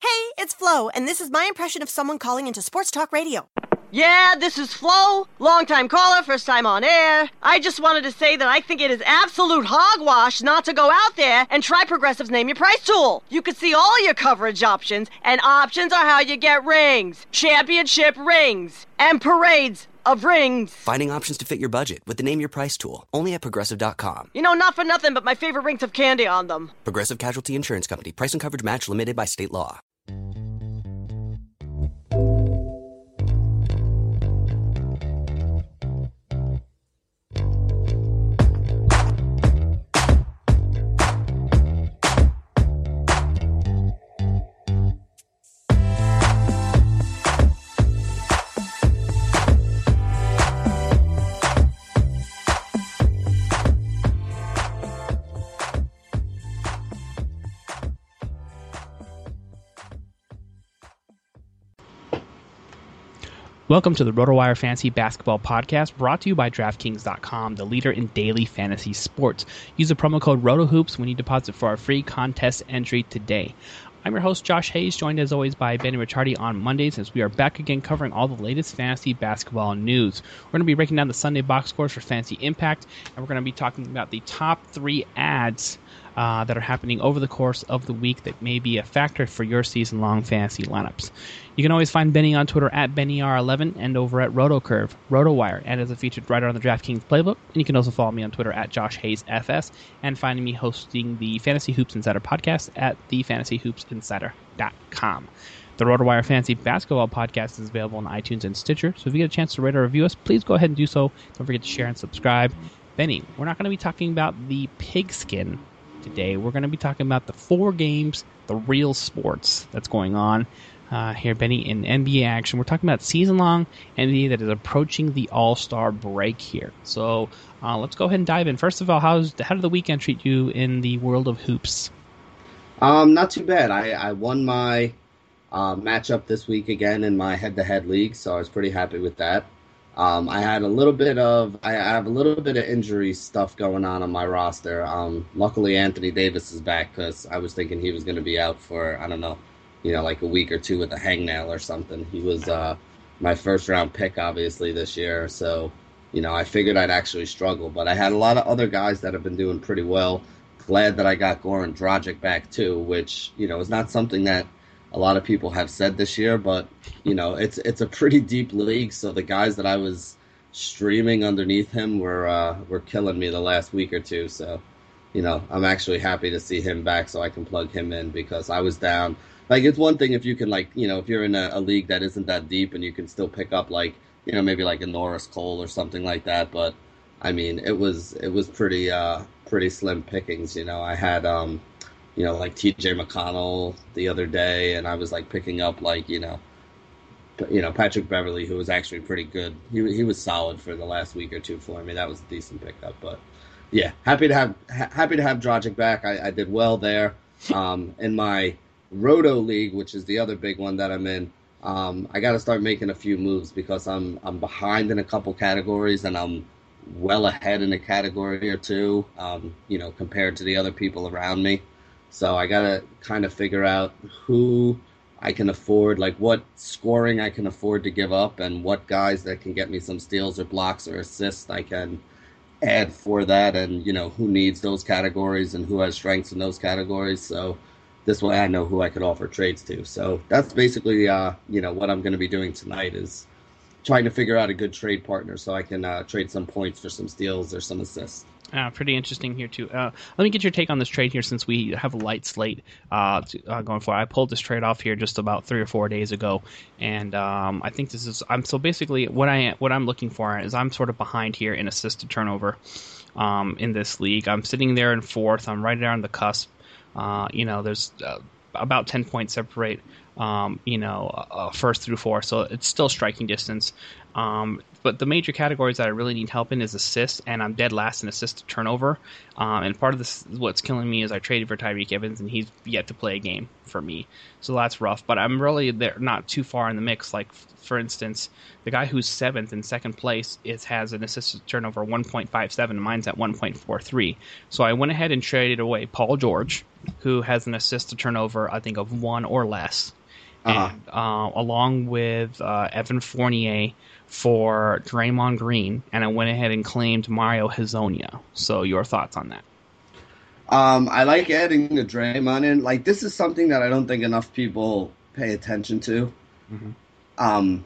Hey, it's Flo, and this is my impression of someone calling into Sports Talk Radio. Yeah, this is Flo, longtime caller, first time on air. I just wanted to say that I think it is absolute hogwash not to go out there and try Progressive's Name Your Price tool. You can see all your coverage options, and options are how you get rings, championship rings, and parades of rings. Finding options to fit your budget with the Name Your Price tool, only at progressive.com. You know, not for nothing, but my favorite rings have candy on them. Progressive Casualty Insurance Company, price and coverage match limited by state law. Welcome to the RotoWire Fantasy Basketball Podcast, brought to you by DraftKings.com, the leader in daily fantasy sports. Use the promo code RotoHoops when you deposit for our free contest entry today. I'm your host, Josh Hayes, joined as always by Benny Ricciardi on Mondays as we are back again covering all the latest fantasy basketball news. We're going to be breaking down the Sunday box scores for Fantasy Impact, and we're going to be talking about the top three adds uh, that are happening over the course of the week that may be a factor for your season long fantasy lineups. You can always find Benny on Twitter at BennyR11 and over at RotoCurve, RotoWire, and as a featured writer on the DraftKings Playbook. And you can also follow me on Twitter at Josh Hayes FS and find me hosting the Fantasy Hoops Insider podcast at thefantasyhoopsinsider.com. The RotoWire Fantasy Basketball Podcast is available on iTunes and Stitcher, so if you get a chance to rate or review us, please go ahead and do so. Don't forget to share and subscribe. Benny, we're not going to be talking about the pigskin today. We're going to be talking about the four games, the real sports that's going on uh, here, Benny, in NBA action. We're talking about season long NBA that is approaching the All Star break here. So uh, let's go ahead and dive in. First of all, how's how did the weekend treat you in the world of hoops? Um, not too bad. I, I won my uh, matchup this week again in my head to head league, so I was pretty happy with that. Um, I had a little bit of I have a little bit of injury stuff going on on my roster. Um, luckily, Anthony Davis is back because I was thinking he was going to be out for I don't know you know, like a week or two with a hangnail or something. He was uh, my first round pick, obviously, this year. So, you know, I figured I'd actually struggle. But I had a lot of other guys that have been doing pretty well. Glad that I got Goran Dragic back, too, which, you know, is not something that a lot of people have said this year. But, you know, it's, it's a pretty deep league. So the guys that I was streaming underneath him were, uh, were killing me the last week or two. So, you know, I'm actually happy to see him back so I can plug him in because I was down like it's one thing if you can like you know if you're in a, a, league that isn't that deep and you can still pick up like you know maybe like a Norris Cole or something like that. But I mean it was it was pretty uh pretty slim pickings. You know I had um you know like T.J. McConnell the other day and I was like picking up like you know you know Patrick Beverley who was actually pretty good. He he was solid for the last week or two for me. That was a decent pickup, but. Yeah, happy to have ha- happy to have Dragic back. I, I did well there. Um, in my Roto League, which is the other big one that I'm in, um, I got to start making a few moves because I'm I'm behind in a couple categories and I'm well ahead in a category or two, um, you know, compared to the other people around me. So I got to kind of figure out who I can afford, like what scoring I can afford to give up, and what guys that can get me some steals or blocks or assists I can add for that, and you know who needs those categories and who has strengths in those categories. So this way I know who I could offer trades to. So that's basically uh, you know what I'm going to be doing tonight is trying to figure out a good trade partner so I can uh, trade some points for some steals or some assists. Uh, pretty interesting here too. Uh, let me get your take on this trade here, since we have a light slate uh, to, uh, going for. I pulled this trade off here just about three or four days ago, and um, I think this is. I'm so basically what I what I'm looking for is I'm sort of behind here in assisted turnover um, in this league. I'm sitting there in fourth. I'm right there on the cusp. Uh, you know, there's uh, about 10 points separate, um, you know, first through four. So it's still striking distance. Um, but the major categories that I really need help in is assists, and I'm dead last in assist to turnover. Um, and part of this, what's killing me is I traded for Tyreke Evans, and he's yet to play a game for me, so that's rough. But I'm really there, not too far in the mix. Like for instance, the guy who's seventh in second place is has an assist to turnover 1.57, and mine's at 1.43. So I went ahead and traded away Paul George, who has an assist to turnover I think of one or less. Uh-huh. And, uh, along with uh, Evan Fournier, for Draymond Green, and I went ahead and claimed Mario Hezonja. So, your thoughts on that? Um, I like adding the Draymond in. Like, this is something that I don't think enough people pay attention to. Mm-hmm. Um,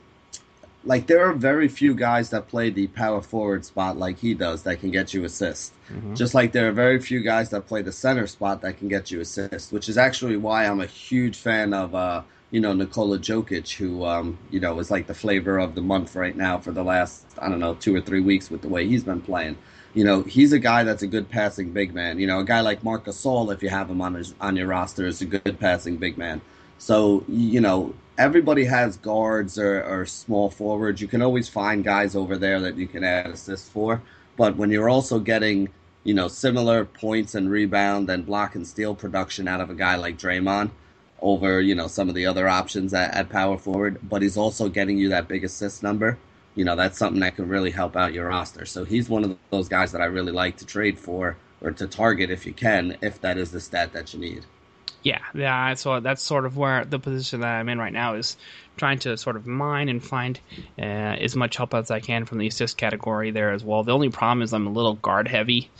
like, there are very few guys that play the power forward spot like he does that can get you assists. Mm-hmm. Just like there are very few guys that play the center spot that can get you assists, which is actually why I'm a huge fan of uh, you know Nikola Jokic, who um, you know is like the flavor of the month right now for the last I don't know two or three weeks with the way he's been playing. You know, he's a guy that's a good passing big man. You know, a guy like Marc Gasol, if you have him on his on your roster, is a good passing big man. So you know, everybody has guards or, or small forwards. You can always find guys over there that you can add assists for. But when you're also getting you know similar points and rebound and block and steal production out of a guy like Draymond over you know some of the other options at, at power forward, but he's also getting you that big assist number. You know that's something that can really help out your roster. So he's one of those guys that I really like to trade for or to target if you can, if that is the stat that you need. Yeah, yeah. So that's sort of where the position that I'm in right now is trying to sort of mine and find uh, as much help as I can from the assist category there as well. The only problem is I'm a little guard heavy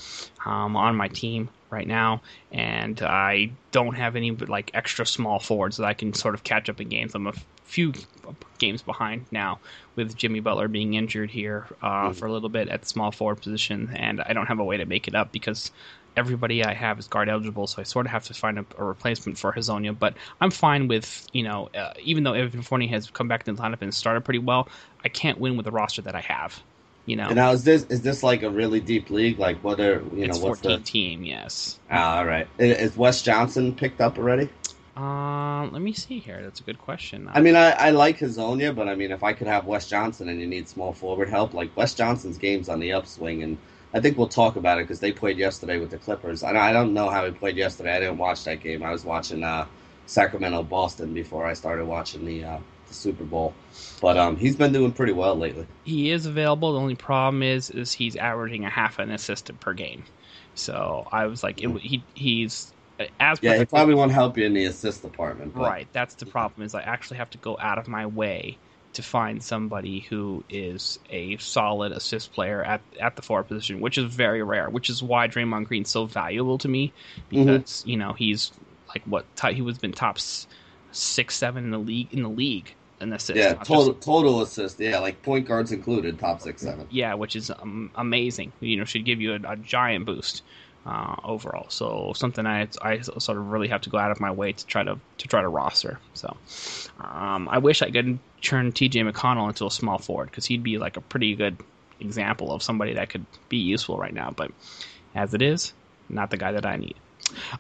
um, on my team right now, and I don't have any like extra small forwards that I can sort of catch up in games. I'm a few games behind now with Jimmy Butler being injured here uh, mm. for a little bit at the small forward position, and I don't have a way to make it up because everybody I have is guard eligible, so I sort of have to find a, a replacement for Hezonja. But I'm fine with, you know, uh, even though Evan Fournier has come back to the lineup and started pretty well, I can't win with the roster that I have. You know. And now is this is this like a really deep league? Like what are you it's know what's 14 the team? Yes. Ah, all right. Is Wes Johnson picked up already? Uh, let me see here. That's a good question. I mean, I, I like Hezonja, but I mean, if I could have Wes Johnson and you need small forward help, like Wes Johnson's game's on the upswing, and I think we'll talk about it because they played yesterday with the Clippers. I, I don't know how he played yesterday. I didn't watch that game. I was watching uh, Sacramento Boston before I started watching the uh, the Super Bowl. But um, he's been doing pretty well lately. He is available. The only problem is is he's averaging a half an assist per game. So I was like, it, he he's as yeah, he probably won't help you in the assist department. But Right. That's the problem. Is I actually have to go out of my way to find somebody who is a solid assist player at at the forward position, which is very rare. Which is why Draymond Green's so valuable to me because you know he's like what he was been top six, seven in the league in the league in assists. Yeah, not just- total total assist. Yeah, like point guards included, top six, seven. yeah, which is um, amazing. You know, should give you a, a giant boost uh, overall. So something I I sort of really have to go out of my way to try to to try to roster. So um, I wish I could turn T.J. McConnell into a small forward because he'd be like a pretty good example of somebody that could be useful right now. But as it is, not the guy that I need.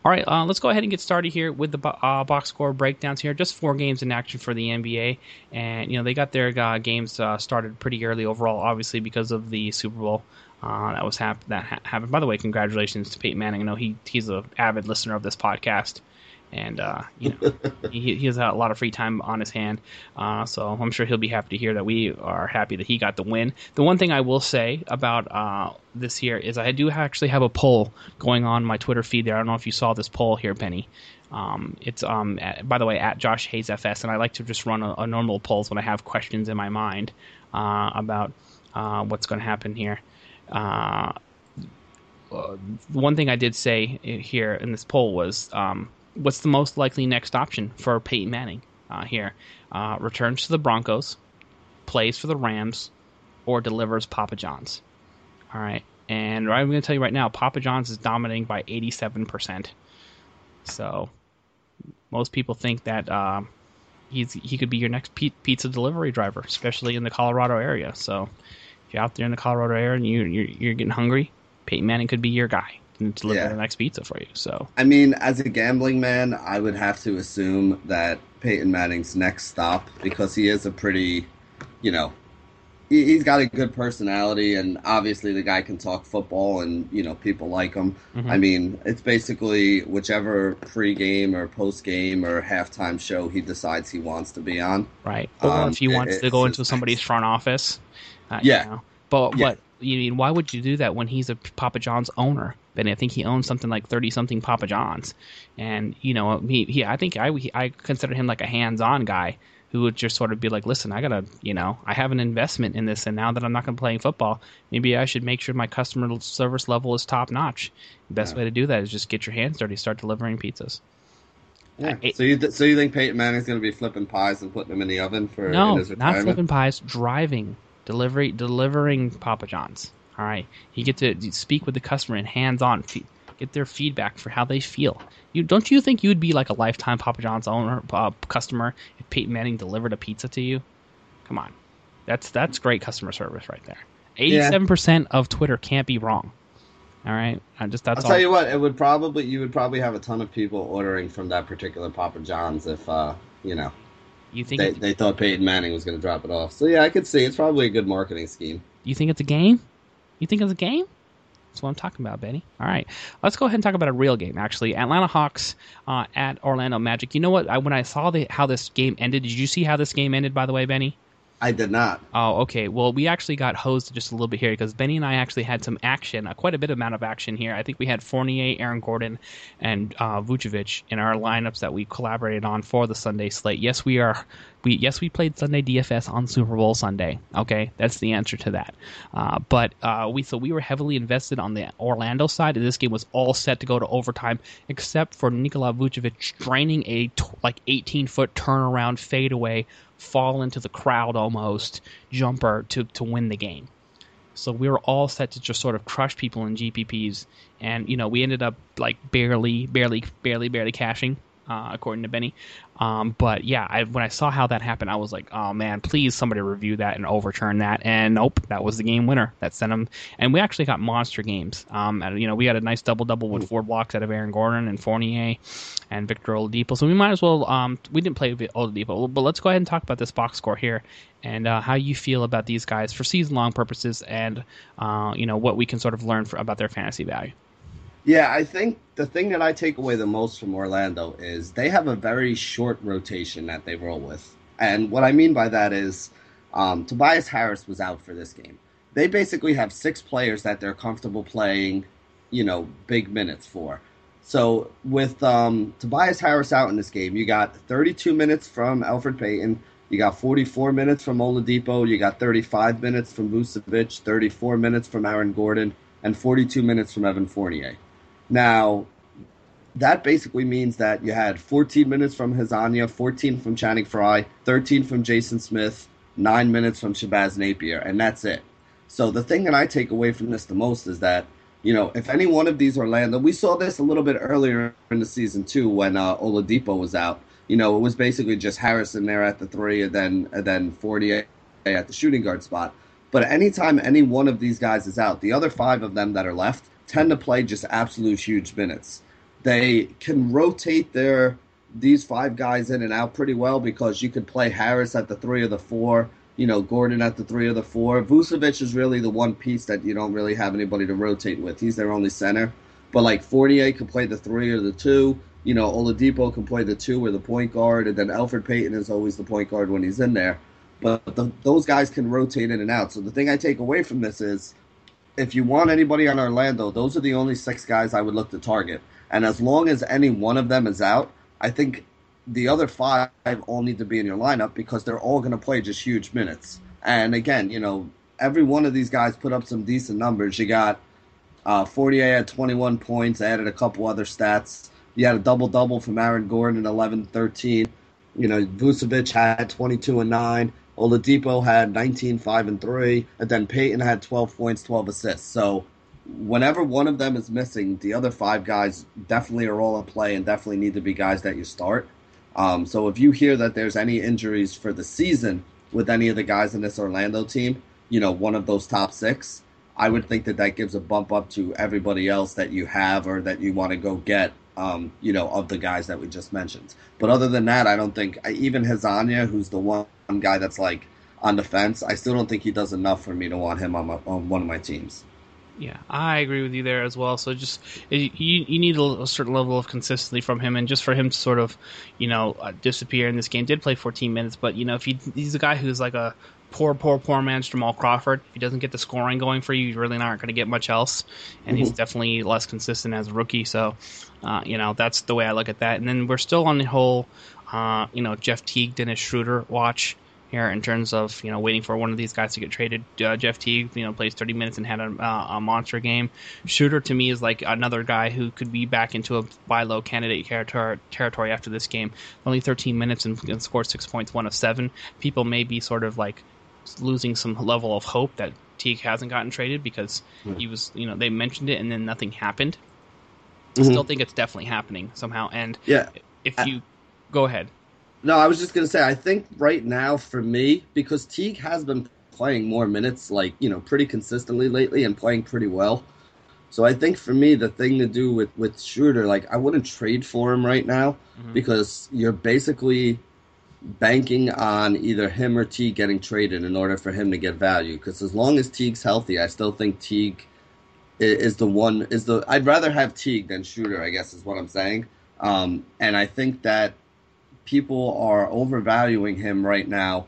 All right, uh, let's go ahead and get started here with the uh, box score breakdowns here. Just four games in action for the NBA, and you know they got their uh, games uh, started pretty early overall, obviously because of the Super Bowl. Uh, that was hap- that ha- happened. By the way, congratulations to Peyton Manning. I know he he's an avid listener of this podcast, and uh, you know he, he has a lot of free time on his hand. Uh, so I'm sure he'll be happy to hear that we are happy that he got the win. The one thing I will say about uh, this year is I do actually have a poll going on my Twitter feed there. I don't know if you saw this poll here, Benny. Um, it's um, at, by the way at Josh Hayes FS, and I like to just run a, a normal polls when I have questions in my mind uh, about uh, what's going to happen here. Uh, one thing I did say here in this poll was um, what's the most likely next option for Peyton Manning uh, here? Uh, returns to the Broncos, plays for the Rams, or delivers Papa John's. All right. And I'm going to tell you right now, Papa John's is dominating by 87%. So most people think that um, he's he could be your next pizza delivery driver, especially in the Colorado area. So if you're out there in the Colorado area and you, you're, you're getting hungry, Peyton Manning could be your guy to deliver Yeah. the next pizza for you. So I mean, as a gambling man, I would have to assume that Peyton Manning's next stop, because he is a pretty, you know, he, he's got a good personality, and obviously the guy can talk football, and you know people like him. Mhm. I mean, it's basically whichever pre-game or post-game or halftime show he decides he wants to be on. Right. Or Um, if he it- wants to go into somebody's front office. Uh, Yeah. You know. But Yeah. what you mean? Why would you do that when he's a Papa John's owner? Then I think he owns something like thirty something Papa John's, and you know he, he I think I I consider him like a hands on guy who would just sort of be like, listen, I gotta you know I have an investment in this, and now that I'm not gonna play football, maybe I should make sure my customer service level is top notch. The best Yeah. way to do that is just get your hands dirty, start delivering pizzas. Yeah. I- so you th- so you think Peyton Manning's going to be flipping pies and putting them in the oven for No, not flipping pies. Driving, delivery, delivering Papa John's. All right, you get to speak with the customer and hands-on, get their feedback for how they feel. You don't you think you'd be like a lifetime Papa John's owner uh, customer if Peyton Manning delivered a pizza to you? Come on, that's that's great customer service right there. Eighty-seven percent of Twitter can't be wrong. All right, I just that's I'll all. tell you what, it would probably you would probably have a ton of people ordering from that particular Papa John's if uh, you know you think they, they thought Peyton Manning was going to drop it off. So yeah, I could see it's probably a good marketing scheme. You think it's a game? You think it's a game? That's what I'm talking about, Benny. All right, let's go ahead and talk about a real game. Actually, Atlanta Hawks uh, at Orlando Magic. You know what? I, when I saw the, how this game ended, did you see how this game ended? By the way, Benny. I did not. Oh, okay. Well, we actually got hosed just a little bit here because Benny and I actually had some action, uh, quite a bit amount of action here. I think we had Fournier, Aaron Gordon, and uh, Vucevic in our lineups that we collaborated on for the Sunday slate. Yes, we are. We yes we played Sunday DFS on Super Bowl Sunday. Okay, that's the answer to that. Uh, but uh, we so we were heavily invested on the Orlando side, and this game was all set to go to overtime, except for Nikola Vucevic draining a t- like 18 foot turnaround fadeaway fall into the crowd almost jumper to, to win the game. So we were all set to just sort of crush people in GPPs, and you know we ended up like barely, barely, barely, barely cashing, uh, according to Benny. Um, but yeah, I, when I saw how that happened, I was like, oh man, please somebody review that and overturn that. And nope, that was the game winner that sent him. And we actually got monster games. Um, and, you know, we had a nice double double with four blocks out of Aaron Gordon and Fournier and Victor Oladipo. So we might as well. Um, we didn't play Oladipo, but let's go ahead and talk about this box score here and uh, how you feel about these guys for season long purposes, and uh, you know what we can sort of learn for, about their fantasy value. Yeah, I think the thing that I take away the most from Orlando is they have a very short rotation that they roll with. And what I mean by that is um, Tobias Harris was out for this game. They basically have six players that they're comfortable playing, you know, big minutes for. So with um, Tobias Harris out in this game, you got 32 minutes from Elfrid Payton, you got 44 minutes from Oladipo, you got 35 minutes from Vucevic, 34 minutes from Aaron Gordon, and 42 minutes from Evan Fournier. Now, that basically means that you had 14 minutes from Hezonja, 14 from Channing Frye, 13 from Jason Smith, 9 minutes from Shabazz Napier, and that's it. So the thing that I take away from this the most is that, you know, if any one of these Orlando, we saw this a little bit earlier in the season too when uh, Oladipo was out. You know, it was basically just Harrison there at the three, and then and then Fournier at the shooting guard spot. But anytime any one of these guys is out, the other five of them that are left tend to play just absolute huge minutes. They can rotate their these five guys in and out pretty well because you could play Harris at the three or the four, you know, Gordon at the three or the four. Vucevic is really the one piece that you don't really have anybody to rotate with. He's their only center. But like Fournier can play the three or the two. You know, Oladipo can play the two or the point guard, and then Elfrid Payton is always the point guard when he's in there. But the, those guys can rotate in and out. So the thing I take away from this is, if you want anybody on Orlando, those are the only six guys I would look to target. And as long as any one of them is out, I think the other five all need to be in your lineup because they're all going to play just huge minutes. And again, you know, every one of these guys put up some decent numbers. You got uh, 48 at 21 points, added a couple other stats. You had a double double from Aaron Gordon, 11 13. You know, Vucevic had 22 and 9. Oladipo had 19, 5 and 3. And then Payton had 12 points, 12 assists. So whenever one of them is missing, the other five guys definitely are all in play and definitely need to be guys that you start. Um, so if you hear that there's any injuries for the season with any of the guys in this Orlando team, you know, one of those top six, I would think that that gives a bump up to everybody else that you have or that you want to go get, um, you know, of the guys that we just mentioned. But other than that, I don't think even Hezonja, who's the one guy that's like on the fence, I still don't think he does enough for me to want him on, my, on one of my teams. Yeah, I agree with you there as well. So just you you need a, a, certain level of consistency from him, and just for him to sort of, you know, uh, disappear in this game. Did play 14 minutes, but you know, if he, he's a guy who's like a poor, poor, poor man's Jamal Crawford. If he doesn't get the scoring going for you, you really aren't going to get much else. And mm-hmm. he's definitely less consistent as a rookie. So, uh, you know, that's the way I look at that. And then we're still on the whole, uh, you know, Jeff Teague, Dennis Schroeder watch here in terms of you know waiting for one of these guys to get traded. Uh, Jeff Teague, you know, plays 30 minutes and had a, uh, a, monster game. Shooter to me is like another guy who could be back into a buy low candidate territory, territory after this game. Only 13 minutes and, and scored six points, one of seven. People may be sort of like losing some level of hope that Teague hasn't gotten traded because mm-hmm. he was, you know, they mentioned it and then nothing happened. Mm-hmm. I still think it's definitely happening somehow. And yeah, if you go ahead. No, I was just gonna say I think right now for me because Teague has been playing more minutes, like you know, pretty consistently lately and playing pretty well. So I think for me the thing to do with with Schroeder, like I wouldn't trade for him right now mm-hmm. because you're basically banking on either him or Teague getting traded in order for him to get value. Because as long as Teague's healthy, I still think Teague is the one. Is the I'd rather have Teague than Schroeder, I guess is what I'm saying. Um, and I think that people are overvaluing him right now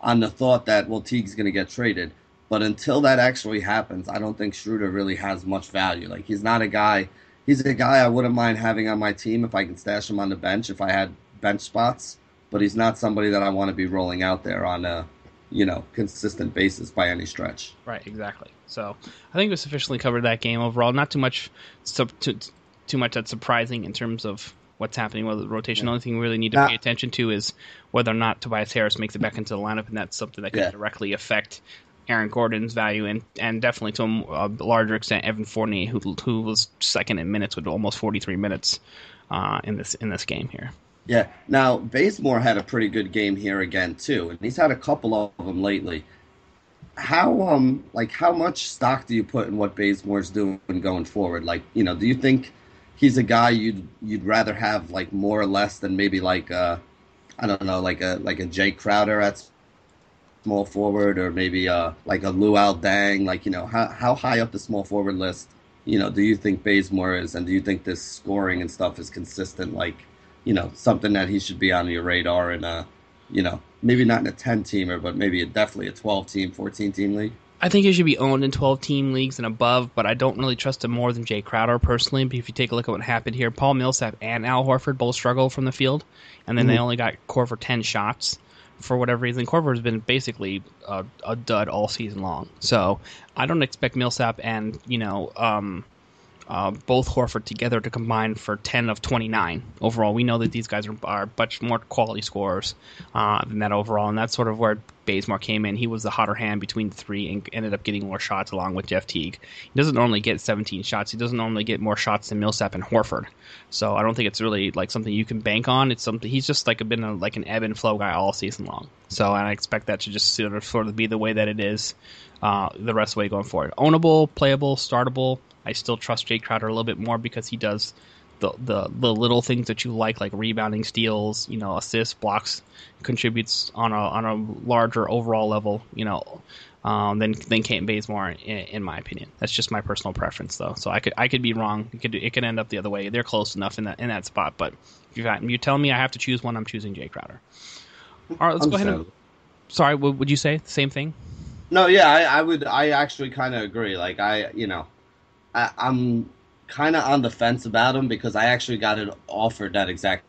on the thought that well Teague's going to get traded. But until that actually happens, I don't think Schroeder really has much value. Like he's not a guy. He's a guy I wouldn't mind having on my team if I can stash him on the bench if I had bench spots. But he's not somebody that I want to be rolling out there on a you know consistent basis by any stretch. Right. Exactly. So I think we sufficiently covered that game overall. Not too much. too, too much that's surprising in terms of what's happening with the rotation. Yeah. The only thing we really need to pay attention to is whether or not Tobias Harris makes it back into the lineup, and that's something that could yeah. directly affect Aaron Gordon's value, and and definitely to a, a, larger extent Evan Fournier, who who was second in minutes with almost 43 minutes uh, in this in this game here. Yeah. Now Bazemore had a pretty good game here again too, and he's had a couple of them lately. How um like how much stock do you put in what Bazemore's doing going forward? Like you know, do you think he's a guy you'd you'd rather have like more or less than maybe like uh I don't know like a like a Jae Crowder at small forward or maybe uh like a Luol Deng like you know how how high up the small forward list you know do you think Bazemore is? And do you think this scoring and stuff is consistent like you know something that he should be on your radar in a you know maybe not in a 10 teamer but maybe a, definitely a 12 team 14 team league I think he should be owned in 12 team leagues and above, but I don't really trust him more than Jae Crowder personally. But if you take a look at what happened here, Paul Millsap and Al Horford both struggled from the field, and then mm-hmm. they only got Korver 10 shots for whatever reason. Korver has been basically a, a, dud all season long. So I don't expect Millsap and, you know, um, uh, both Horford together to combine for 10 of 29 overall. We know that these guys are, are much more quality scorers uh, than that overall, and that's sort of where Bazemore came in. He was the hotter hand between three and ended up getting more shots along with Jeff Teague. He doesn't normally get 17 shots. He doesn't normally get more shots than Millsap and Horford. So I don't think it's really like something you can bank on. It's something he's just like been a, like an ebb and flow guy all season long. So and I expect that to just sort of sort of be the way that it is uh, the rest of the way going forward. Ownable, playable, startable. I still trust Jae Crowder a little bit more because he does the, the the little things that you like, like rebounding, steals, you know, assists, blocks, contributes on a on a larger overall level, you know, um, than than Kent Bazemore, in, in, my opinion. That's just my personal preference, though. So I could I could be wrong. It could it could end up the other way. They're close enough in that in that spot, but if you you tell me I have to choose one, I'm choosing Jae Crowder. All right, let's I'm go ahead. And, sorry, would you say the same thing? No, yeah, I, I would. I actually kind of agree. Like I, you know, I, I'm kind of on the fence about him because I actually got it offered that exact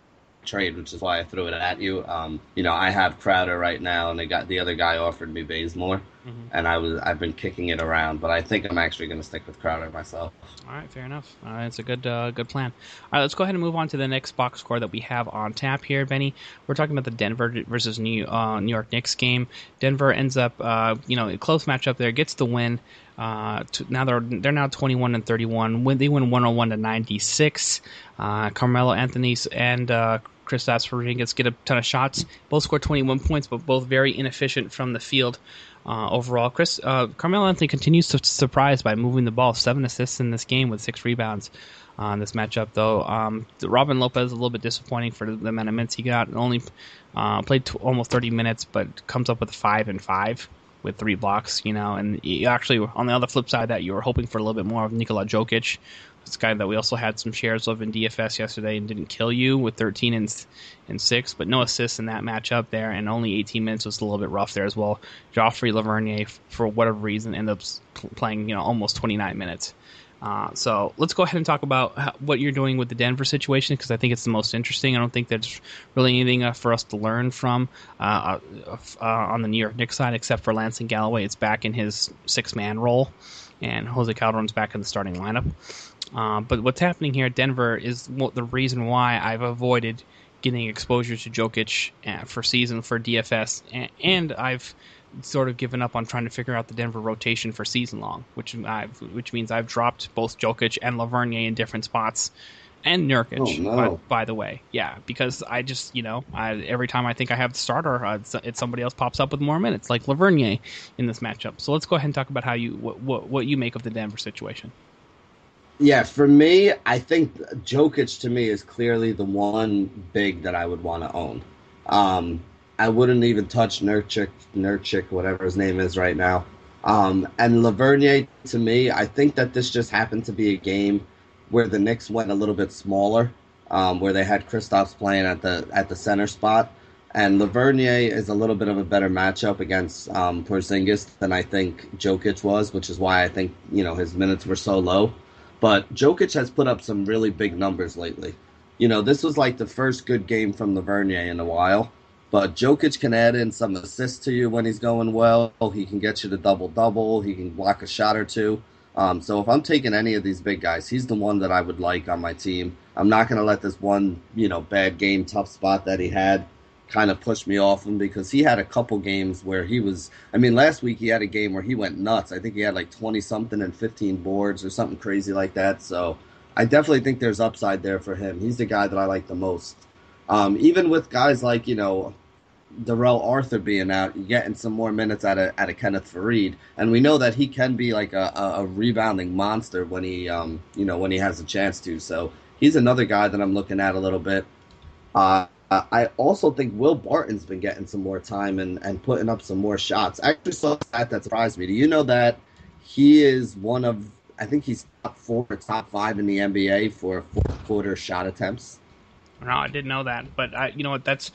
trade, which is why I threw it at you. Um, you know, I have Crowder right now, and they got the other guy offered me Bazemore, mm-hmm. and I was I've been kicking it around, but I think I'm actually going to stick with Crowder myself. All right, fair enough. Uh, it's a good uh, good plan. All right, let's go ahead and move on to the next box score that we have on tap here, Benny. We're talking about the Denver versus New uh, New York Knicks game. Denver ends up, uh, you know, a close matchup there, gets the win. Uh, now they're they're now 21 and 31. When they win 101 to 96. Uh, Carmelo Anthony and uh, Kristaps Porzingis get a ton of shots. Both score 21 points, but both very inefficient from the field. Uh, overall, Chris uh, Carmelo Anthony continues to surprise by moving the ball. Seven assists in this game with six rebounds. Uh, this matchup, though, um, Robin Lopez a little bit disappointing for the amount of minutes he got. Only uh, played t- almost 30 minutes, but comes up with five and five with three blocks, you know. And actually, on the other flip side, that you were hoping for a little bit more of Nikola Jokic, this guy that we also had some shares of in DFS yesterday and didn't kill you with 13 and and six, but no assists in that matchup there, and only 18 minutes was a little bit rough there as well. Joffrey Lauvergne, for whatever reason, ended up playing you know almost 29 minutes. Uh, so let's go ahead and talk about how, what you're doing with the Denver situation because I think it's the most interesting. I don't think there's really anything uh, for us to learn from uh, uh, uh on the New York Knicks side except for Langston Galloway. It's back in his six man role, and Jose Calderon's back in the starting lineup. Uh, but what's happening here at Denver is the reason why I've avoided getting exposure to Jokic for season for DFS, and I've sort of given up on trying to figure out the Denver rotation for season long, which I've, which means I've dropped both Jokic and Lauvergne in different spots, and Nurkic. Oh, no. by, by, the way, yeah, because I just you know I, every time I think I have the starter, uh, it's, it's, somebody else pops up with more minutes, like Lauvergne in this matchup. So let's go ahead and talk about how you what what, what you make of the Denver situation. Yeah, for me, I think Jokic to me is clearly the one big that I would want to own. Um, I wouldn't even touch Nurkic, Nurkic, whatever his name is right now. Um, and Lauvergne, to me, I think that this just happened to be a game where the Knicks went a little bit smaller, um, where they had Kristaps playing at the at the center spot, and Lauvergne is a little bit of a better matchup against um, Porzingis than I think Jokic was, which is why I think you know his minutes were so low. But Jokic has put up some really big numbers lately. You know, this was like the first good game from Lauvergne in a while. But Jokic can add in some assists to you when he's going well. He can get you to double double. He can block a shot or two. Um, so if I'm taking any of these big guys, he's the one that I would like on my team. I'm not going to let this one, you know, bad game, tough spot that he had kind of pushed me off him because he had a couple games where he was. I mean, last week he had a game where he went nuts. I think he had like 20 something and 15 boards or something crazy like that. So I definitely think there's upside there for him. He's the guy that I like the most. Um, even with guys like you know Darrell Arthur being out, getting some more minutes out of out of Kenneth Faried, and we know that he can be like a, a rebounding monster when he um, you know when he has a chance to. So he's another guy that I'm looking at a little bit. Uh, I also think Will Barton's been getting some more time and, and putting up some more shots. I actually saw that that surprised me. Do you know that he is one of I think he's top four or top five in the NBA for fourth quarter shot attempts? No, I didn't know that, but I, you know what? That's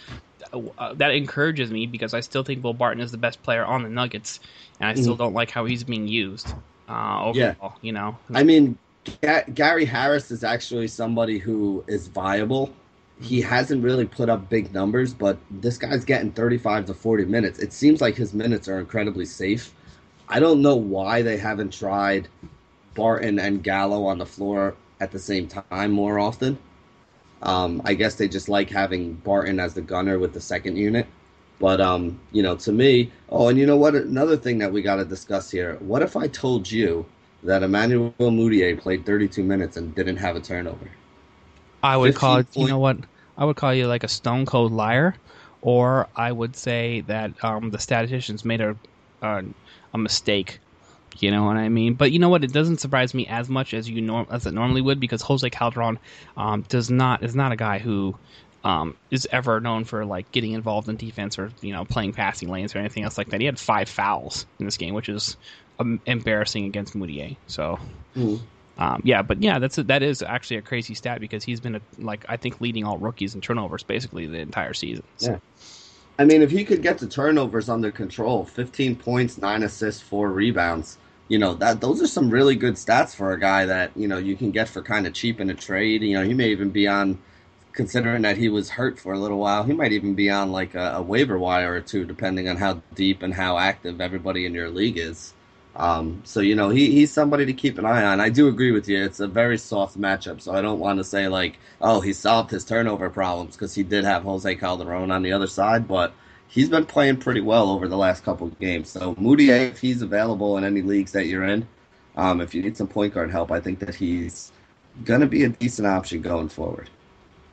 uh, that encourages me because I still think Will Barton is the best player on the Nuggets, and I still Mhm. don't like how he's being used uh, overall. Yeah. You know, I mean, Ga- Gary Harris is actually somebody who is viable. He hasn't really put up big numbers, but this guy's getting 35 to 40 minutes. It seems like his minutes are incredibly safe. I don't know why they haven't tried Barton and Gallo on the floor at the same time more often. Um, I guess they just like having Barton as the gunner with the second unit. But um, you know, to me, oh, and you know what? Another thing that we got to discuss here. What if I told you that Emmanuel Mudiay played 32 minutes and didn't have a turnover? I would call it. 15 You know what? I would call you like a stone cold liar, or I would say that um, the statisticians made a a, a mistake. You know what I mean? But you know what? It doesn't surprise me as much as you norm as it normally would because Jose Calderon um, does not is not a guy who um, is ever known for like getting involved in defense or you know playing passing lanes or anything else like that. He had five fouls in this game, which is um, embarrassing against Mudiay. So. Um, yeah, but yeah, that's a, that is actually a crazy stat because he's been a, like I think leading all rookies in turnovers basically the entire season. So, Yeah. I mean, if he could get the turnovers under control, 15 points, 9 assists, 4 rebounds, you know, that those are some really good stats for a guy that, you know, you can get for kind of cheap in a trade. You know, he may even be on considering that he was hurt for a little while, he might even be on like a, a waiver wire or two depending on how deep and how active everybody in your league is. Um, so you know he, he's somebody to keep an eye on. I do agree with you; it's a very soft matchup. So I don't want to say like, oh, he solved his turnover problems because he did have Jose Calderon on the other side, but he's been playing pretty well over the last couple of games. So Mudiay, if he's available in any leagues that you're in, um, if you need some point guard help, I think that he's gonna be a decent option going forward.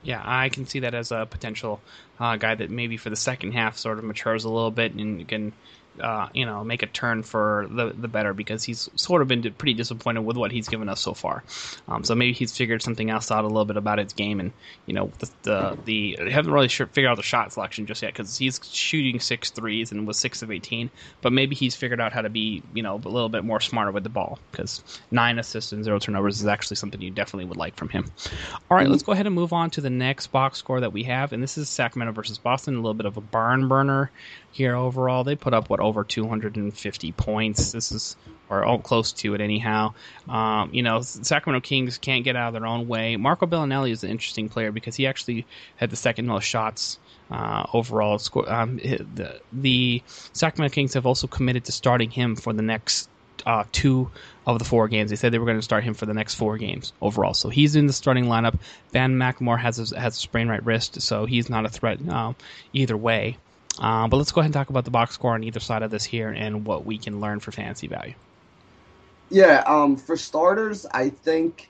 yeah, I can see that as a potential uh, guy that maybe for the second half sort of matures a little bit and can. Uh, you know, make a turn for the the better because he's sort of been pretty disappointed with what he's given us so far. Um, so maybe he's figured something else out a little bit about his game, and you know, the the, the haven't really sure, figured out the shot selection just yet because he's shooting six threes and was six of eighteen. But maybe he's figured out how to be you know a little bit more smarter with the ball because nine assists and zero turnovers is actually something you definitely would like from him. All right, let's go ahead and move on to the next box score that we have, and this is Sacramento versus Boston. A little bit of a barn burner here overall. They put up what over 250 points. This is or oh, close to it anyhow. Um, you know, Sacramento Kings can't get out of their own way. Marco Belinelli is an interesting player because he actually had the second most shots uh, overall. Score, um, the, the Sacramento Kings have also committed to starting him for the next uh, two of the four games. They said they were going to start him for the next four games overall. So he's in the starting lineup. Ben McLemore has a, has a sprained right wrist, so he's not a threat uh, either way. Uh, but let's go ahead and talk about the box score on either side of this here and what we can learn for fantasy value. Yeah, um, for starters, I think,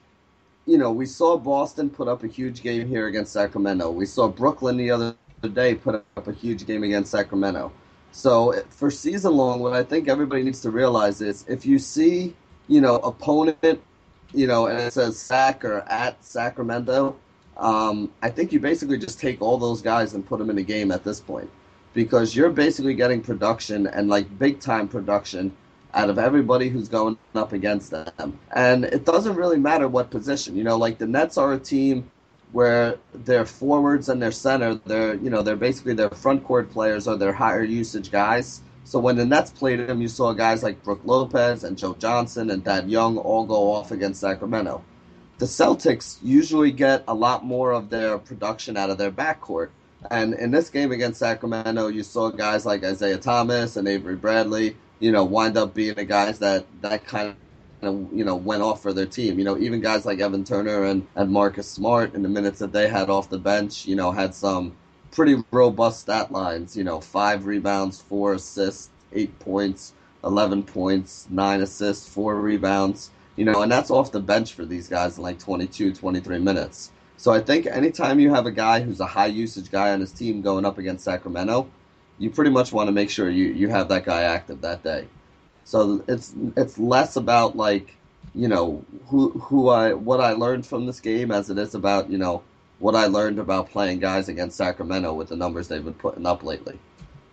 you know, we saw Boston put up a huge game here against Sacramento. We saw Brooklyn the other day put up a huge game against Sacramento. So for season long, what I think everybody needs to realize is if you see, you know, opponent, you know, and it says Sac or at Sacramento, um, I think you basically just take all those guys and put them in a game at this point because you're basically getting production and like big time production out of everybody who's going up against them. And it doesn't really matter what position. You know, like the Nets are a team where their forwards and their center, they're you know, they're basically their front court players or their higher usage guys. So when the Nets played them, you saw guys like Brook Lopez and Joe Johnson and Thad Young all go off against Sacramento. The Celtics usually get a lot more of their production out of their backcourt. And in this game against Sacramento, you saw guys like Isaiah Thomas and Avery Bradley, you know, wind up being the guys that that kind of you know went off for their team. You know, even guys like Evan Turner and, and Marcus Smart in the minutes that they had off the bench, you know, had some pretty robust stat lines. You know, five rebounds, four assists, eight points, eleven points, nine assists, four rebounds. You know, and that's off the bench for these guys in like 22, 23 minutes. So I think anytime you have a guy who's a high usage guy on his team going up against Sacramento, you pretty much want to make sure you, you have that guy active that day. So it's it's less about like you know who who I what I learned from this game as it is about you know what I learned about playing guys against Sacramento with the numbers they've been putting up lately.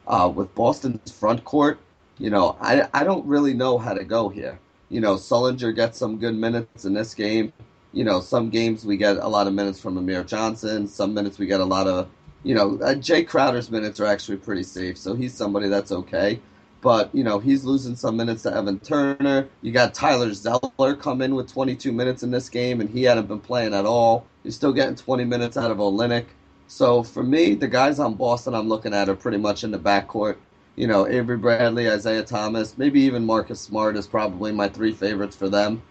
Uh, with Boston's front court, you know I I don't really know how to go here. You know Sullinger gets some good minutes in this game. You know some games we get a lot of minutes from Amir Johnson. Some minutes we get a lot of you know, uh, Jae Crowder's minutes are actually pretty safe, so he's somebody that's okay. But you know, he's losing some minutes to Evan Turner. You got Tyler Zeller come in with 22 minutes in this game, and he hadn't been playing at all. He's still getting 20 minutes out of Olynyk. So for me, the guys on Boston I'm looking at are pretty much in the backcourt. You know, Avery Bradley, Isaiah Thomas, maybe even Marcus Smart is probably my three favorites for them.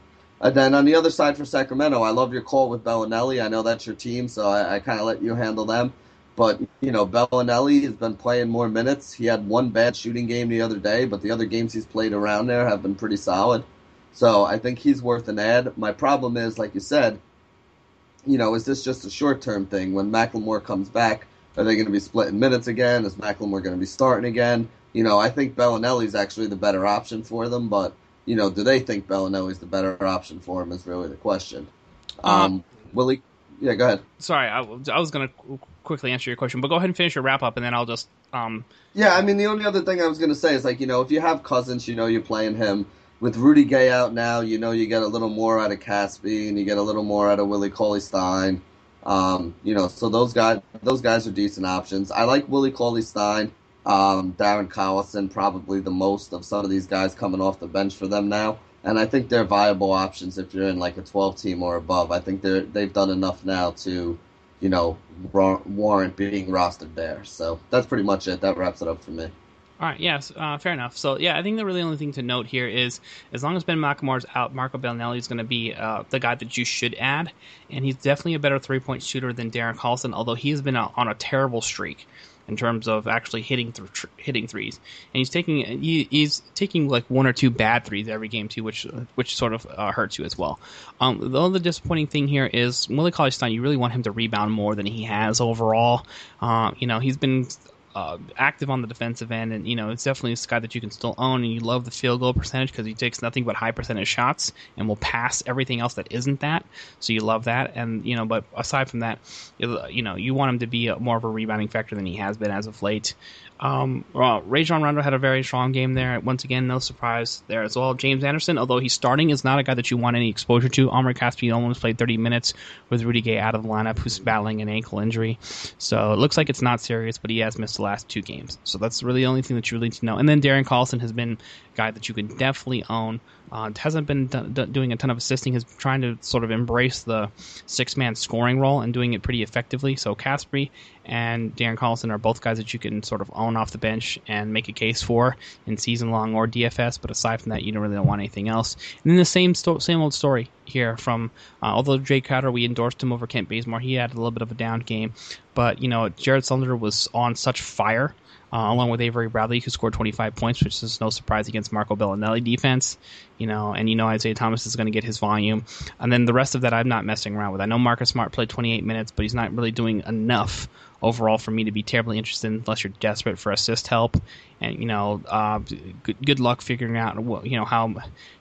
And then on the other side for Sacramento, I love your call with Belinelli. I know that's your team, so I, I kind of let you handle them. But, you know, Belinelli has been playing more minutes. He had one bad shooting game the other day, but the other games he's played around there have been pretty solid. So I think he's worth an ad. My problem is, like you said, you know, is this just a short term thing? When McLemore comes back, are they going to be splitting minutes again? Is McLemore going to be starting again? You know, I think Belinelli's actually the better option for them, but you know, do they think Belinelli's the better option for him is really the question. Um, um will he? Yeah, go ahead. Sorry, I, I was going to quickly answer your question, but go ahead and finish your wrap up, and then I'll just. Um... Yeah, I mean, the only other thing I was going to say is like, you know, if you have Cousins, you know, you're playing him. With Rudy Gay out now, you know, you get a little more out of Casspi, and you get a little more out of Willie Cauley Stein. Um, you know, so those guys, those guys are decent options. I like Willie Cauley Stein um, Darren Collison probably the most of some of these guys coming off the bench for them now. And I think they're viable options if you're in like a 12 team or above. I think they're they've done enough now to, you know, warrant being rostered there. So that's pretty much it. That wraps it up for me. All right, yes, uh, fair enough. So, yeah, I think the really only thing to note here is as long as Ben McLemore's out, Marco Belinelli is going to be uh, the guy that you should add, and he's definitely a better three point shooter than Darren Collison, although he has been on a terrible streak in terms of actually hitting th- hitting threes. And he's taking he, he's taking like one or two bad threes every game too, which which sort of uh, hurts you as well. Um, the only disappointing thing here is Willie Cauley Stein. You really want him to rebound more than he has overall. Uh, you know he's been uh, active on the defensive end, and you know it's definitely a guy that you can still own. And you love the field goal percentage because he takes nothing but high percentage shots and will pass everything else that isn't that. So you love that, and you know. But aside from that, you know you want him to be a, more of a rebounding factor than he has been as of late. Um, well, Rajon Rondo had a very strong game there. Once again, no surprise there as well. James Anderson, although he's starting, is not a guy that you want any exposure to. Omri Casspi almost played 30 minutes with Rudy Gay out of the lineup, who's battling an ankle injury. So it looks like it's not serious, but he has missed the last two games. So that's really the only thing that you really need to know. And then Darren Collison has been a guy that you can definitely own. Uh, hasn't been d- d- doing a ton of assisting. He's trying to sort of embrace the six man scoring role and doing it pretty effectively. So Casspi and Darren Collison are both guys that you can sort of own off the bench and make a case for in season long or DFS. But aside from that, you don't really want anything else. And then the same sto- same old story here from uh, although Jae Crowder we endorsed him over Kent Bazemore, he had a little bit of a down game. But you know Jared Sullinger was on such fire uh, along with Avery Bradley, who scored 25 points, which is no surprise against Marco Belinelli defense. You know, and you know Isaiah Thomas is going to get his volume, and then the rest of that I'm not messing around with. I know Marcus Smart played 28 minutes, but he's not really doing enough overall for me to be terribly interested in unless you're desperate for assist help. And you know, uh, good, good luck figuring out you know how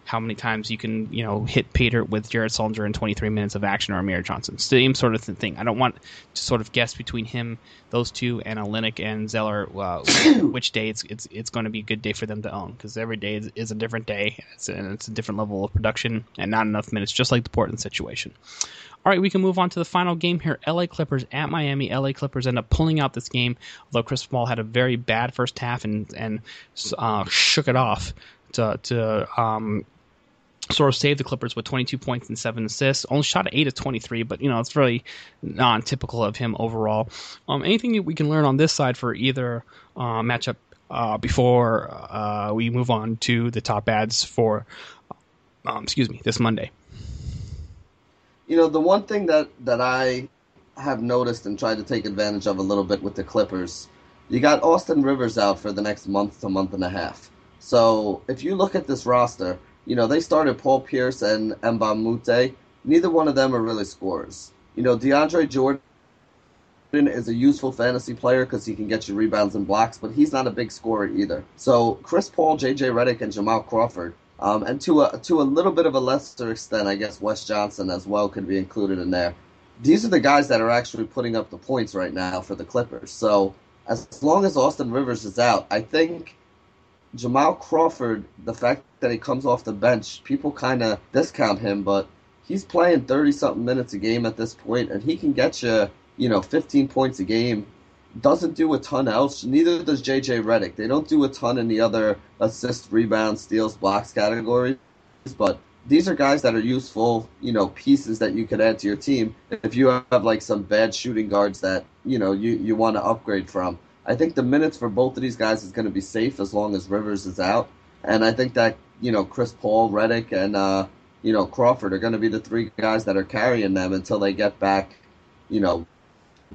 how many times you can you know hit Peter with Jared Sullinger in 23 minutes of action or Amir Johnson. Same sort of thing. I don't want to sort of guess between him, those two, and Olynyk and Zeller uh, which day it's it's it's going to be a good day for them to own because every day is, is, a different day. It's a, it's a different level of production and not enough minutes, just like the Portland situation. All right, we can move on to the final game here. LA Clippers at Miami. LA Clippers end up pulling out this game, although Chris Paul had a very bad first half and and uh, shook it off to to um, sort of saved the Clippers with 22 points and seven assists. Only shot 8 of 23, but you know it's really non-typical of him overall. Um, anything we can learn on this side for either uh, matchup uh, before uh, we move on to the top ads for, um, excuse me, this Monday. You know, the one thing that that I have noticed and tried to take advantage of a little bit with the Clippers, you got Austin Rivers out for the next month to month and a half. So if you look at this roster you know, they started Paul Pierce and Moute. Neither one of them are really scorers. You know, DeAndre Jordan is a useful fantasy player because he can get you rebounds and blocks, but he's not a big scorer either. So Chris Paul, J.J. Redick, and Jamal Crawford, um, and to a to a little bit of a lesser extent, I guess Wes Johnson as well could be included in there. These are the guys that are actually putting up the points right now for the Clippers. So as long as Austin Rivers is out, I think Jamal Crawford, the fact that he comes off the bench, people kind of discount him, but he's playing 30 something minutes a game at this point, and he can get you, you know, 15 points a game, doesn't do a ton else. Neither does JJ Redick. They don't do a ton in the other assist, rebound, steals, blocks categories, but these are guys that are useful, you know, pieces that you could add to your team if you have like some bad shooting guards that you know you you want to upgrade from. I think the minutes for both of these guys is going to be safe as long as Rivers is out, and I think that you know Chris Paul, Redick, and uh, you know Crawford are going to be the three guys that are carrying them until they get back, you know,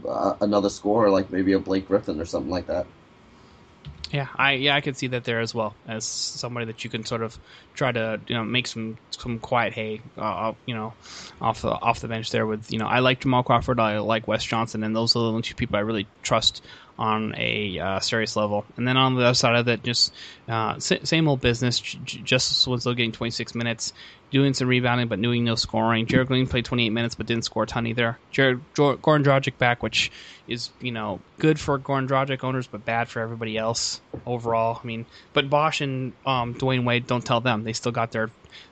uh, another scorer like maybe a Blake Griffin or something like that. Yeah, I yeah I could see that there as well as somebody that you can sort of try to you know make some some quiet hay uh, you know off the off the bench there with you know I like Jamal Crawford I like Wes Johnson and those are the only two people I really trust on a uh, serious level. And then on the other side of that, just uh, same old business. Justice Winslow getting 26 minutes, doing some rebounding, but doing no scoring. Gerald Green played 28 minutes, but didn't score a ton either. Jared Goran Dragic back, which is you know good for Goran Dragic owners, but bad for everybody else overall. I mean, but Bosh and um, Dwyane Wade don't tell them they still got their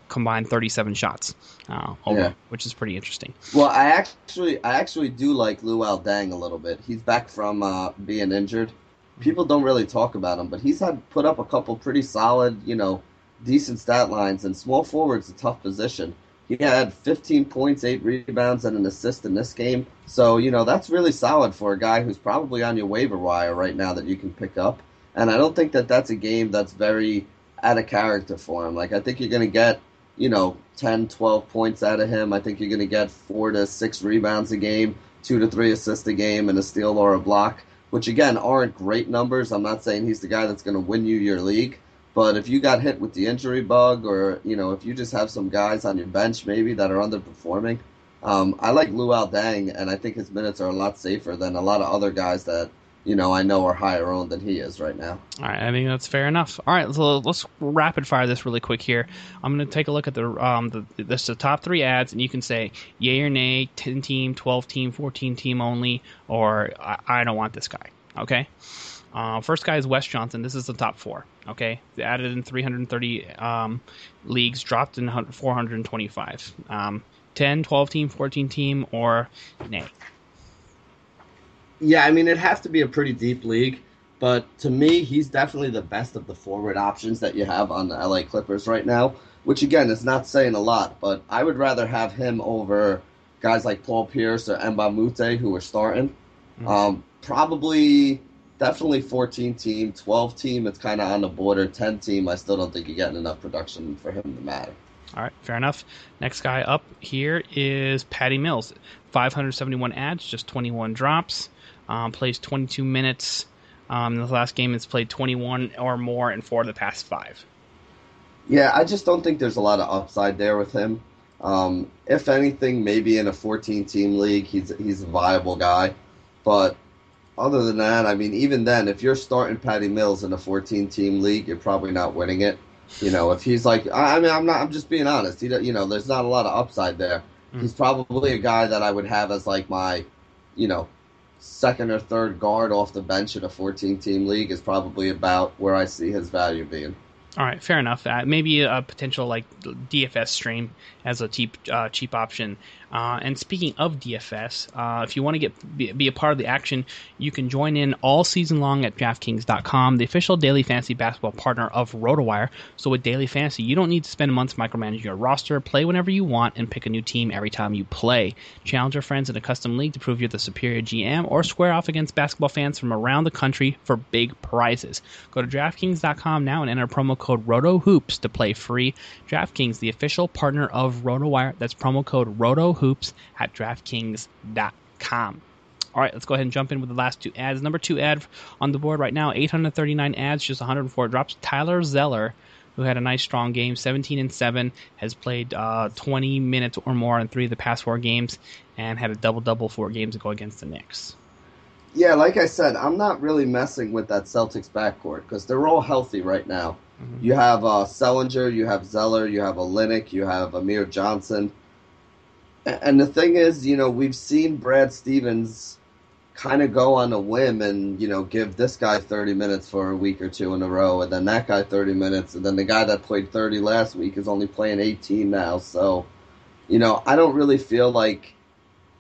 combined 37 shots uh, over, yeah. which is pretty interesting. Well, I actually I actually do like Luol Deng a little bit. He's back from uh, being injured. People don't really talk about him, but he's had put up a couple pretty solid, you know, decent stat lines. And small forward's a tough position. He had 15 points, eight rebounds, and an assist in this game. So you know that's really solid for a guy who's probably on your waiver wire right now that you can pick up. And I don't think that that's a game that's very out of character for him. Like I think you're going to get you know, 10, 12 points out of him. I think you're going to get four to six rebounds a game, two to three assists a game, and a steal or a block, which again aren't great numbers. I'm not saying he's the guy that's going to win you your league. But if you got hit with the injury bug, or you know, if you just have some guys on your bench maybe that are underperforming, um, I like Luol Deng, and I think his minutes are a lot safer than a lot of other guys that you know, I know are higher owned than he is right now. All right, I think that's fair enough. All right, so let's rapid fire this really quick here. I'm going to take a look at the um the this the top three ads, and you can say yay or nay, ten team, twelve team, fourteen team only, or I, I don't want this guy. Okay. Uh, first guy is Wes Johnson. This is the top four. Okay, they added in 330 um, leagues, dropped in 425. Um, 10, 12 team, 14 team, or nay. Yeah, I mean, it has to be a pretty deep league, but to me, he's definitely the best of the forward options that you have on the LA Clippers right now, which again is not saying a lot, but I would rather have him over guys like Paul Pierce or Mbah a Moute who are starting. Mm-hmm. Um, probably, definitely 14 team, 12 team, it's kind of on the border. 10 team, I still don't think you're getting enough production for him to matter. All right, fair enough. Next guy up here is Patty Mills. 571 ads, just 21 drops. Um, plays 22 minutes. Um, in the last game, it's played 21 or more in four of the past five. Yeah, I just don't think there's a lot of upside there with him. Um, if anything, maybe in a 14 team league, he's he's a viable guy. But other than that, I mean, even then, if you're starting Patty Mills in a 14 team league, you're probably not winning it. You know, if he's like, I mean, I'm not, I'm just being honest. He, you know, there's not a lot of upside there. Mm. He's probably a guy that I would have as like my, you know, second or third guard off the bench in a 14 team league is probably about where I see his value being. All right, fair enough. Uh, maybe a potential like DFS stream as a cheap uh, cheap option. Uh, and speaking of DFS, uh, if you want to get be, be, a part of the action, you can join in all season long at DraftKings.com, the official daily fantasy basketball partner of RotoWire. So with daily fantasy, you don't need to spend months micromanaging your roster. Play whenever you want and pick a new team every time you play. Challenge your friends in a custom league to prove you're the superior GM, or square off against basketball fans from around the country for big prizes. Go to DraftKings.com now and enter promo code RotoHoops to play free. DraftKings, the official partner of RotoWire. That's promo code RotoHoops hoops at DraftKings.com. All right, let's go ahead and jump in with the last two ads. Number two ad on the board right now, 839 ads, just 104 drops. Tyler Zeller, who had a nice strong game, 17 and 7, has played uh, 20 minutes or more in three of the past four games, and had a double double four games ago against the Knicks. Yeah, like I said, I'm not really messing with that Celtics backcourt because they're all healthy right now. Mm-hmm. You have uh, Sullinger, you have Zeller, you have Olynyk, you have Amir Johnson. And the thing is, you know, we've seen Brad Stevens kind of go on a whim and, you know, give this guy 30 minutes for a week or two in a row, and then that guy 30 minutes, and then the guy that played 30 last week is only playing 18 now. So, you know, I don't really feel like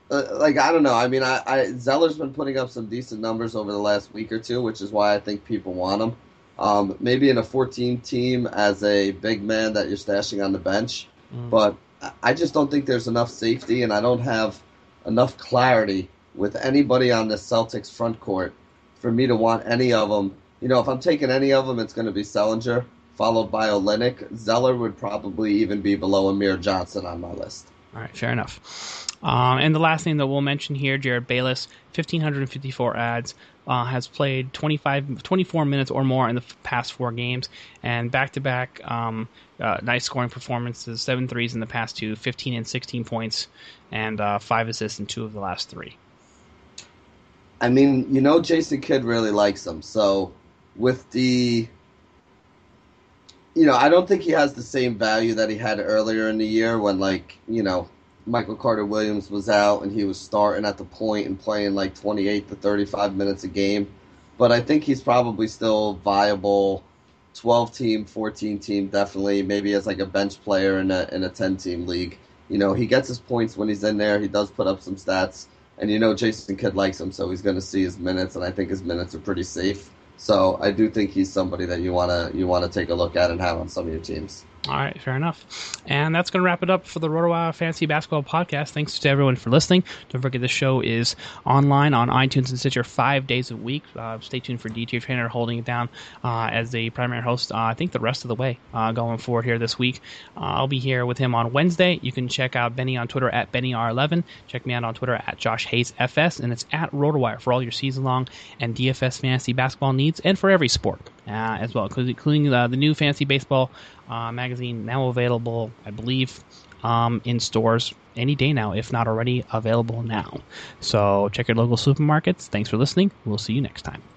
uh, like I don't know. I mean, I, I Zeller's been putting up some decent numbers over the last week or two, which is why I think people want him. Um, maybe in a 14 team as a big man that you're stashing on the bench, mm. but I just don't think there's enough safety, and I don't have enough clarity with anybody on the Celtics front court for me to want any of them. You know, if I'm taking any of them, it's going to be Sullinger, followed by Olynyk. Zeller would probably even be below Amir Johnson on my list. All right, fair enough. Um, and the last thing that we'll mention here, Jerryd Bayless, 1,554 ads, uh, has played 25, 24 minutes or more in the past four games, and back to back nice scoring performances, seven threes in the past two, 15 and 16 points, and uh, five assists in two of the last three. I mean, you know, Jason Kidd really likes him. So with the, you know, I don't think he has the same value that he had earlier in the year when, like, you know, Michael Carter Williams was out and he was starting at the point and playing like 28 to 35 minutes a game. But I think he's probably still viable 12 team, 14 team, definitely, maybe as like a bench player in a, in a 10 team league. You know, he gets his points when he's in there. He does put up some stats and you know Jason Kidd likes him, so he's going to see his minutes, and I think his minutes are pretty safe. So I do think he's somebody that you want to you want to take a look at and have on some of your teams. All right, fair enough. And that's going to wrap it up for the RotoWire Fantasy Basketball Podcast. Thanks to everyone for listening. Don't forget the show is online on iTunes and Stitcher five days a week. Uh, stay tuned for DJ Trainer holding it down uh, as the primary host, uh, I think, the rest of the way uh, going forward here this week. Uh, I'll be here with him on Wednesday. You can check out Benny on Twitter at BennyR11. Check me out on Twitter at Josh Hayes FS. And it's at RotoWire for all your season long and DFS fantasy basketball needs and for every sport as well, including the new fantasy baseball uh, magazine now available, I believe, um, in stores any day now, if not already available now. So check your local supermarkets. Thanks for listening. We'll see you next time.